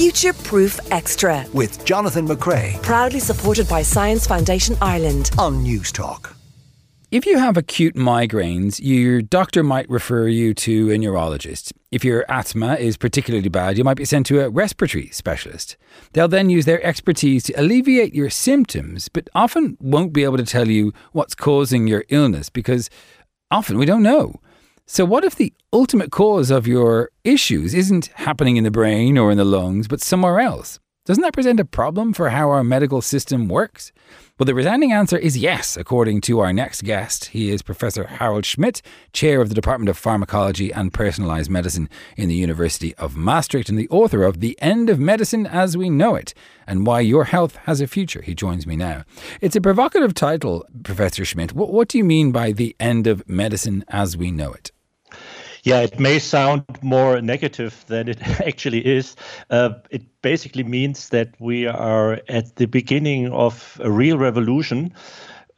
Future Proof Extra. With Jonathan McCrea. Proudly supported by Science Foundation Ireland. On Newstalk. If you have acute migraines, your doctor might refer you to a neurologist. If your asthma is particularly bad, you might be sent to a respiratory specialist. They'll then use their expertise to alleviate your symptoms, but often won't be able to tell you what's causing your illness because often we don't know. So, what if the ultimate cause of your issues isn't happening in the brain or in the lungs, but somewhere else? Doesn't that present a problem for how our medical system works? Well, the resounding answer is yes, according to our next guest. He is Professor Harald Schmidt, Chair of the Department of Pharmacology and Personalised Medicine in the University of Maastricht, and the author of The End of Medicine as We Know It and Why Your Health Has a Future. He joins me now. It's a provocative title, Professor Schmidt. What, what do you mean by The End of Medicine as We Know It? Yeah, it may sound more negative than it actually is. Uh, it basically means that we are at the beginning of a real revolution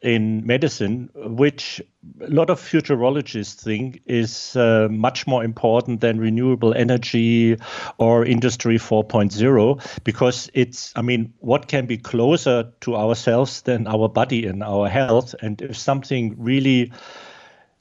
in medicine, which a lot of futurologists think is uh, much more important than renewable energy or industry 4.0 because it's i mean what can be closer to ourselves than our body and our health and if something really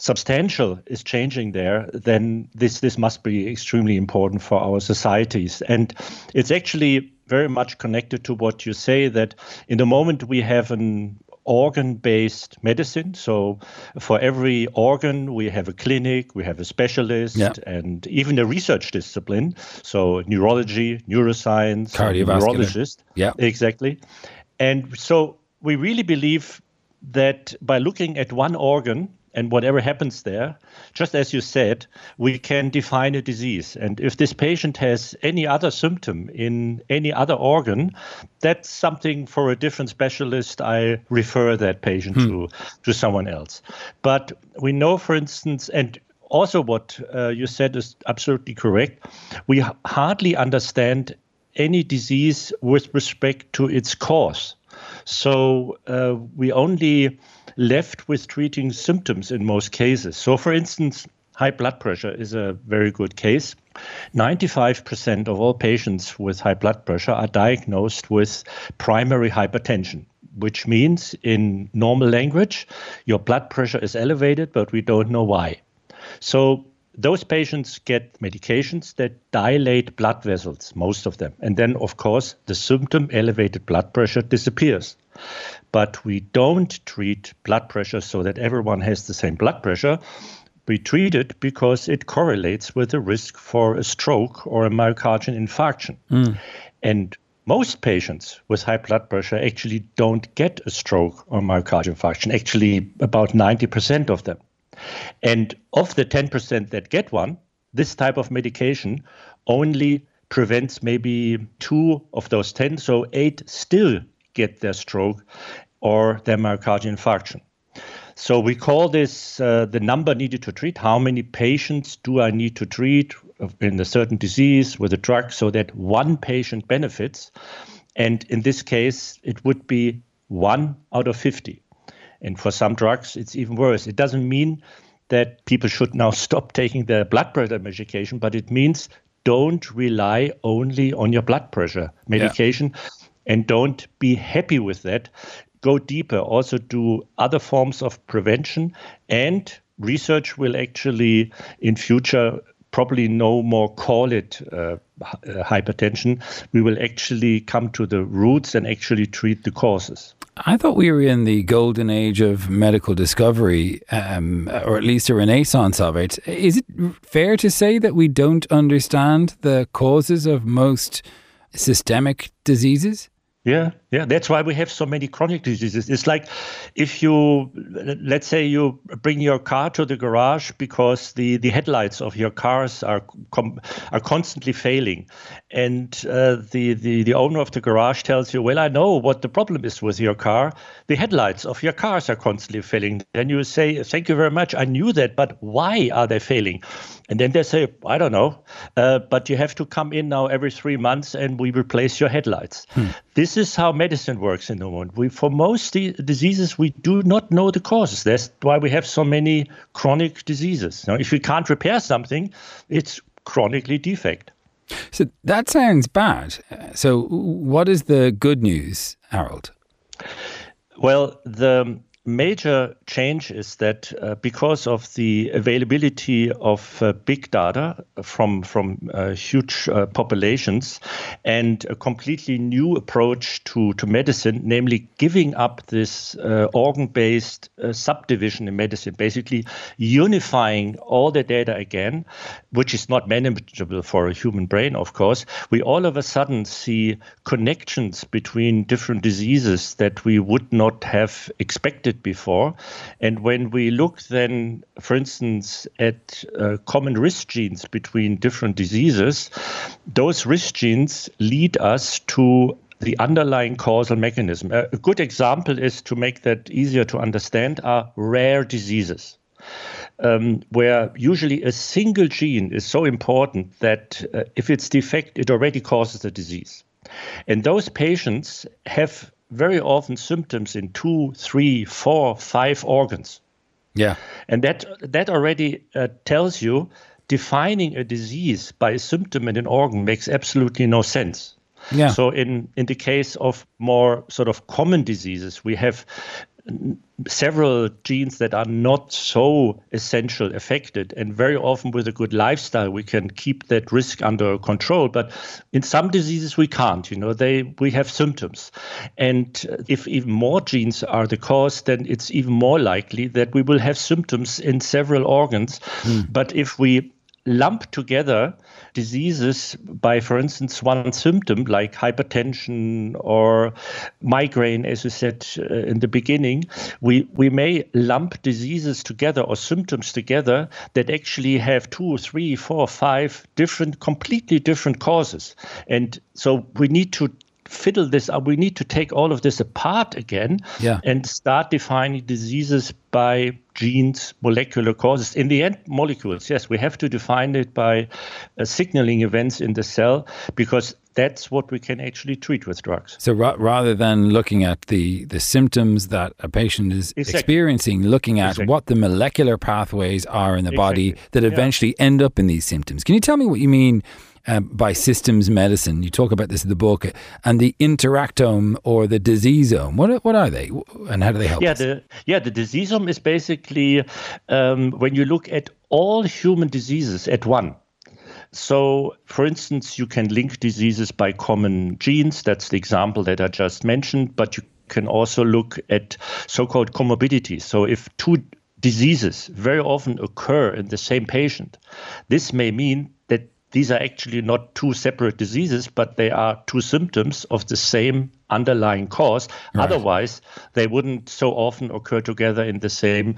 substantial is changing there, then this this must be extremely important for our societies. And it's actually very much connected to what you say that in the moment we have an organ-based medicine. So for every organ, we have a clinic, we have a specialist, yeah. and even a research discipline. So neurology, neuroscience, neurologist. Yeah, exactly. And so we really believe that by looking at one organ and whatever happens there, just as you said, we can define a disease. And if this patient has any other symptom in any other organ, that's something for a different specialist. I refer that patient hmm. to, to someone else. But we know, for instance, and also what uh, you said is absolutely correct, we hardly understand any disease with respect to its cause. So uh, we only left with treating symptoms in most cases. So, for instance, high blood pressure is a very good case. 95% of all patients with high blood pressure are diagnosed with primary hypertension, which means, in normal language, your blood pressure is elevated, but we don't know why. So, those patients get medications that dilate blood vessels, most of them. And then, of course, the symptom elevated blood pressure disappears but we don't treat blood pressure so that everyone has the same blood pressure. We treat it because it correlates with the risk for a stroke or a myocardial infarction. Mm. And most patients with high blood pressure actually don't get a stroke or myocardial infarction, actually, about 90% of them. And of the 10% that get one, this type of medication only prevents maybe two of those 10, so eight still get their stroke or their myocardial infarction. So we call this uh, the number needed to treat. How many patients do I need to treat in a certain disease with a drug so that one patient benefits? And in this case, it would be one out of 50. And for some drugs, it's even worse. It doesn't mean that people should now stop taking their blood pressure medication, but it means don't rely only on your blood pressure medication. Yeah and don't be happy with that. Go deeper, also do other forms of prevention, and research will actually in future probably no more call it uh, hypertension. We will actually come to the roots and actually treat the causes. I thought we were in the golden age of medical discovery, um, or at least a renaissance of it. Is it fair to say that we don't understand the causes of most systemic diseases? Yeah, yeah. That's why we have so many chronic diseases. It's like if you, let's say, you bring your car to the garage because the, the headlights of your cars are com- are constantly failing, and uh, the, the the owner of the garage tells you, "Well, I know what the problem is with your car. The headlights of your cars are constantly failing." Then you say, "Thank you very much. I knew that, but why are they failing?" And then they say, I don't know, uh, but you have to come in now every three months and we replace your headlights. Hmm. This is how medicine works in the moment. We, for most diseases, we do not know the causes. That's why we have so many chronic diseases. Now, if we can't repair something, it's chronically defect. So that sounds bad. So, what is the good news, Harald? Well, the major change is that uh, because of the availability of uh, big data from from uh, huge uh, populations and a completely new approach to to medicine, namely giving up this uh, organ-based uh, subdivision in medicine, basically unifying all the data again, which is not manageable for a human brain, of course. We all of a sudden see connections between different diseases that we would not have expected before. And when we look then, for instance, at uh, common risk genes between different diseases, those risk genes lead us to the underlying causal mechanism. A good example is to make that easier to understand are rare diseases. Um, where usually a single gene is so important that uh, if it's defect, it already causes the disease. And those patients have very often symptoms in two, three, four, five organs. Yeah. And that that already uh, tells you defining a disease by a symptom in an organ makes absolutely no sense. Yeah. So in in the case of more sort of common diseases, we have several genes that are not so essential affected and very often with a good lifestyle we can keep that risk under control. But in some diseases we can't you know they we have symptoms. And if even more genes are the cause then it's even more likely that we will have symptoms in several organs. Mm. but if we lump together diseases by, for instance, one symptom like hypertension or migraine, as you said uh, in the beginning, we, we may lump diseases together or symptoms together that actually have two, three, four, five different, completely different causes. And so we need to fiddle this up. We need to take all of this apart again yeah. and start defining diseases by genes, molecular causes. In the end, molecules, yes, we have to define it by uh, signaling events in the cell because that's what we can actually treat with drugs. So ra- rather than looking at the, the symptoms that a patient is exactly. experiencing, looking at exactly. what the molecular pathways are in the exactly. body that eventually yeah. end up in these symptoms. Can you tell me what you mean um, by systems medicine. You talk about this in the book, and the interactome or the diseasome. What what are they, and how do they help? Yeah, us? the yeah the diseasome is basically um, when you look at all human diseases at one. So, for instance, you can link diseases by common genes. That's the example that I just mentioned. But you can also look at so-called comorbidities. So, if two diseases very often occur in the same patient, this may mean these are actually not two separate diseases, but they are two symptoms of the same underlying cause. Right. Otherwise, they wouldn't so often occur together in the same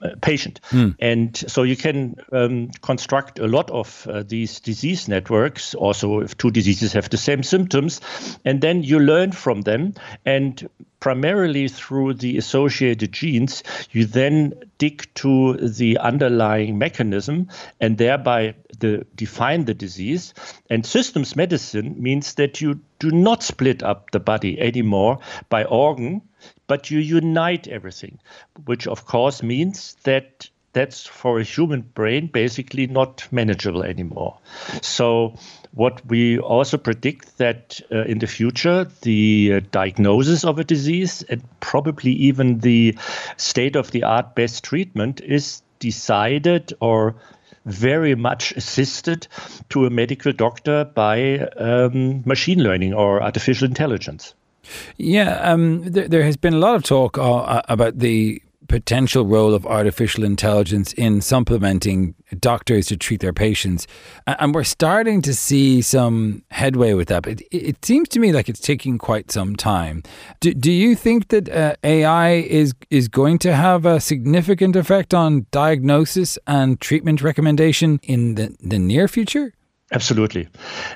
uh, patient. Hmm. And so you can um, construct a lot of uh, these disease networks, also if two diseases have the same symptoms, and then you learn from them. And primarily through the associated genes, you then dig to the underlying mechanism and thereby the, define the disease. And systems medicine means that you do not split up the body anymore by organ, but you unite everything, which of course means that that's for a human brain basically not manageable anymore. So what we also predict that uh, in the future the uh, diagnosis of a disease and probably even the state of the art best treatment is decided or very much assisted to a medical doctor by um, machine learning or artificial intelligence. Yeah, um, there, there, has been a lot of talk uh, about the potential role of artificial intelligence in supplementing doctors to treat their patients. And we're starting to see some headway with that. But it, it seems to me like it's taking quite some time. Do, do you think that uh, AI is, is going to have a significant effect on diagnosis and treatment recommendation in the, the near future? Absolutely.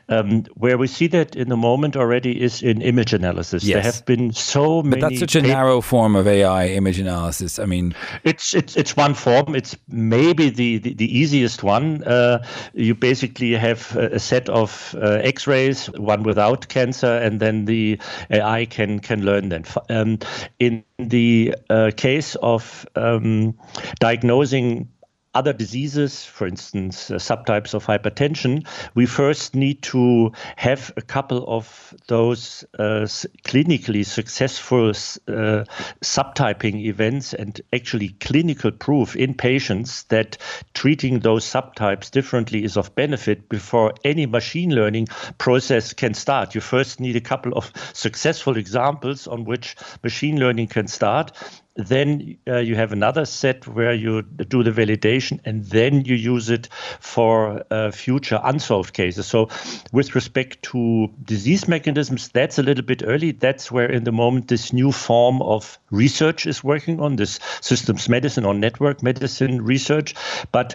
Um, where we see that in the moment already is in image analysis. Yes. There have been so many. But that's such a narrow form of AI image analysis. I mean, it's it's it's one form. It's maybe the the, the easiest one. Uh, you basically have a set of uh, X-rays, one without cancer, and then the AI can can learn then. Um, in the uh, case of um, diagnosing other diseases, for instance, uh, subtypes of hypertension, we first need to have a couple of those uh, clinically successful uh, subtyping events and actually clinical proof in patients that treating those subtypes differently is of benefit before any machine learning process can start. You first need a couple of successful examples on which machine learning can start then uh, you have another set where you do the validation and then you use it for uh, future unsolved cases. So, with respect to disease mechanisms, that's a little bit early. That's where, in the moment, this new form of research is working on this systems medicine or network medicine research. But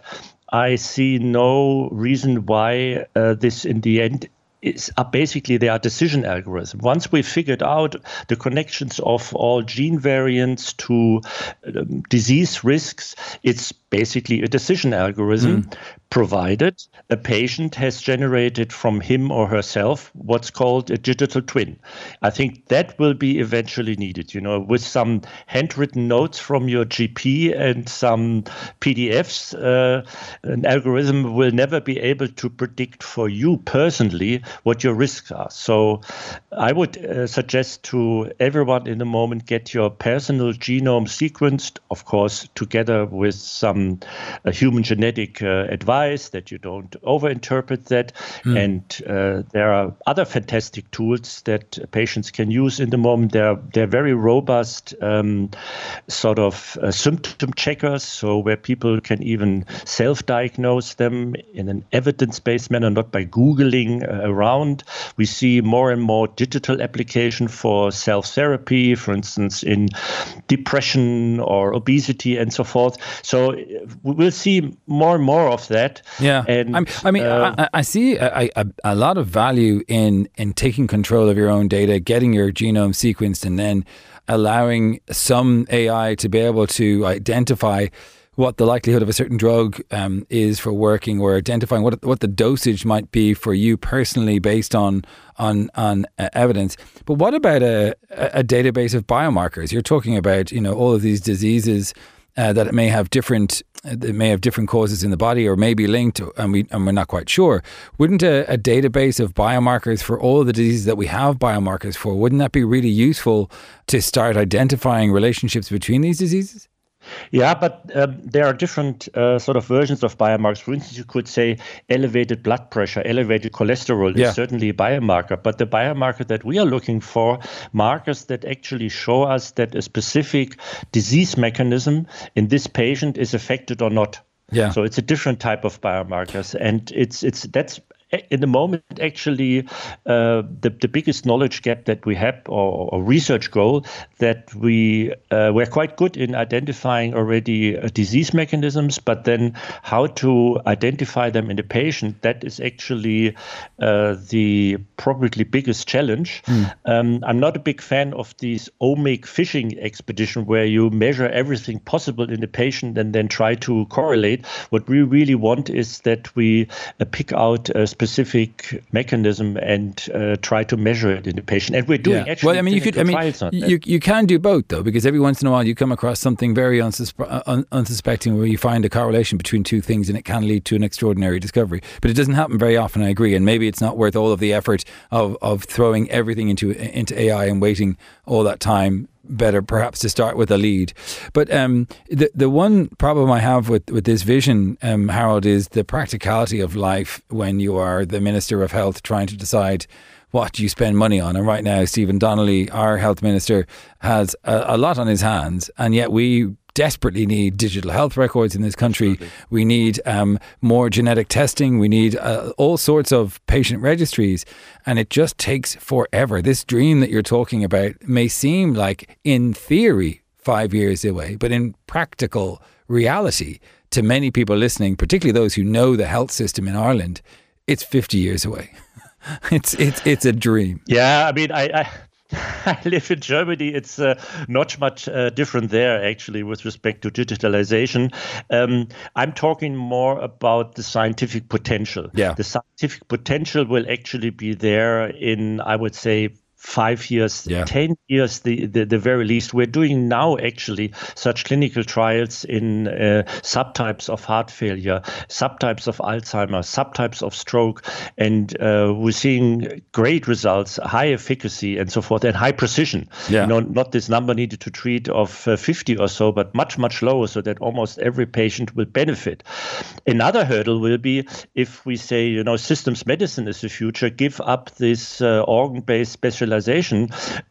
I see no reason why uh, this, in the end, is are basically they are decision algorithms. Once we figured out the connections of all gene variants to um, disease risks, it's basically a decision algorithm mm provided a patient has generated from him or herself what's called a digital twin. I think that will be eventually needed, you know, with some handwritten notes from your GP and some PDFs. Uh, an algorithm will never be able to predict for you personally what your risks are. So I would uh, suggest to everyone in the moment get your personal genome sequenced, of course, together with some uh, human genetic uh, advice that you don't overinterpret that. Mm. And uh, there are other fantastic tools that patients can use in the moment. They're, they're very robust um, sort of uh, symptom checkers, so where people can even self diagnose them in an evidence based manner, not by Googling around. We see more and more digital application for self therapy, for instance, in depression or obesity and so forth. So we will see more and more of that that. Yeah, and I'm, i mean, uh, I, I, see a, a, a, lot of value in in taking control of your own data, getting your genome sequenced, and then allowing some AI to be able to identify what the likelihood of a certain drug um, is for working, or identifying what what the dosage might be for you personally based on on on uh, evidence. But what about a, a database of biomarkers? You're talking about you know all of these diseases uh, that it may have different it may have different causes in the body or may be linked and we and we're not quite sure. Wouldn't a, a database of biomarkers for all of the diseases that we have biomarkers for wouldn't that be really useful to start identifying relationships between these diseases yeah, but um, there are different uh, sort of versions of biomarkers. For instance, you could say elevated blood pressure, elevated cholesterol yeah. is certainly a biomarker. But the biomarker that we are looking for, markers that actually show us that a specific disease mechanism in this patient is affected or not. Yeah. So it's a different type of biomarkers, and it's it's that's in the moment, actually, uh, the, the biggest knowledge gap that we have, or, or research goal, that we uh, we're quite good in identifying already uh, disease mechanisms, but then how to identify them in the patient, that is actually uh, the probably biggest challenge. Mm. Um, I'm not a big fan of these omic fishing expedition where you measure everything possible in the patient and then try to correlate. What we really want is that we uh, pick out a specific mechanism and uh, try to measure it in the patient. And we're doing yeah. actually. Well, I mean, you could. I mean, you, you can do both though, because every once in a while you come across something very unsuspe- uh, un- unsuspecting where you find a correlation between two things, and it can lead to an extraordinary discovery. But it doesn't happen very often. I agree, and maybe it's not worth all of the effort of of throwing everything into into AI and waiting all that time better perhaps to start with a lead. But um, the the one problem I have with, with this vision, um, Harald, is the practicality of life when you are the Minister of Health trying to decide what you spend money on. And right now, Stephen Donnelly, our health minister, has a, a lot on his hands, and yet we desperately need digital health records in this country. Absolutely. We need um, more genetic testing. We need uh, all sorts of patient registries. And it just takes forever. This dream that you're talking about may seem like, in theory, five years away, but in practical reality, to many people listening, particularly those who know the health system in Ireland, it's 50 years away. it's it's it's a dream. Yeah, I mean, I, I I live in Germany. It's uh, not much uh, different there, actually, with respect to digitalization. Um, I'm talking more about the scientific potential. Yeah. The scientific potential will actually be there in, I would say, five years, Yeah. 10 years, the, the, the very least. We're doing now actually such clinical trials in uh, subtypes of heart failure, subtypes of Alzheimer's, subtypes of stroke, and uh, we're seeing great results, high efficacy, and so forth, and high precision. Yeah. You know, not this number needed to treat of uh, 50 or so, but much, much lower, so that almost every patient will benefit. Another hurdle will be if we say, you know, systems medicine is the future, give up this uh, organ-based specialization,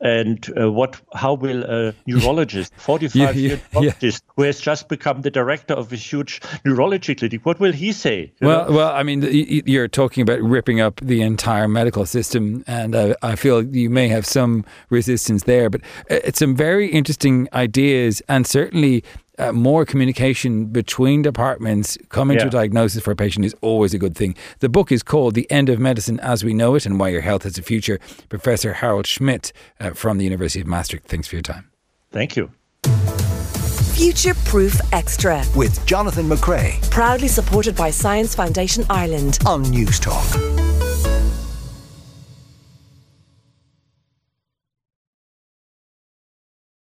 and uh, what? How will a neurologist, 45 year yeah. neurologist, who has just become the director of a huge neurology clinic, what will he say? Well, know? well, I mean, you're talking about ripping up the entire medical system, and uh, I feel you may have some resistance there. But uh, it's some very interesting ideas, and certainly uh, more communication between departments coming to a diagnosis for a patient is always a good thing. The book is called "The End of Medicine as We Know It and Why Your Health Has a Future." Professor Harald Schmidt uh, from the University of Maastricht. Thanks for your time. Thank you. Future Proof Extra. with Jonathan McCrea Proudly supported by Science Foundation Ireland. on Newstalk.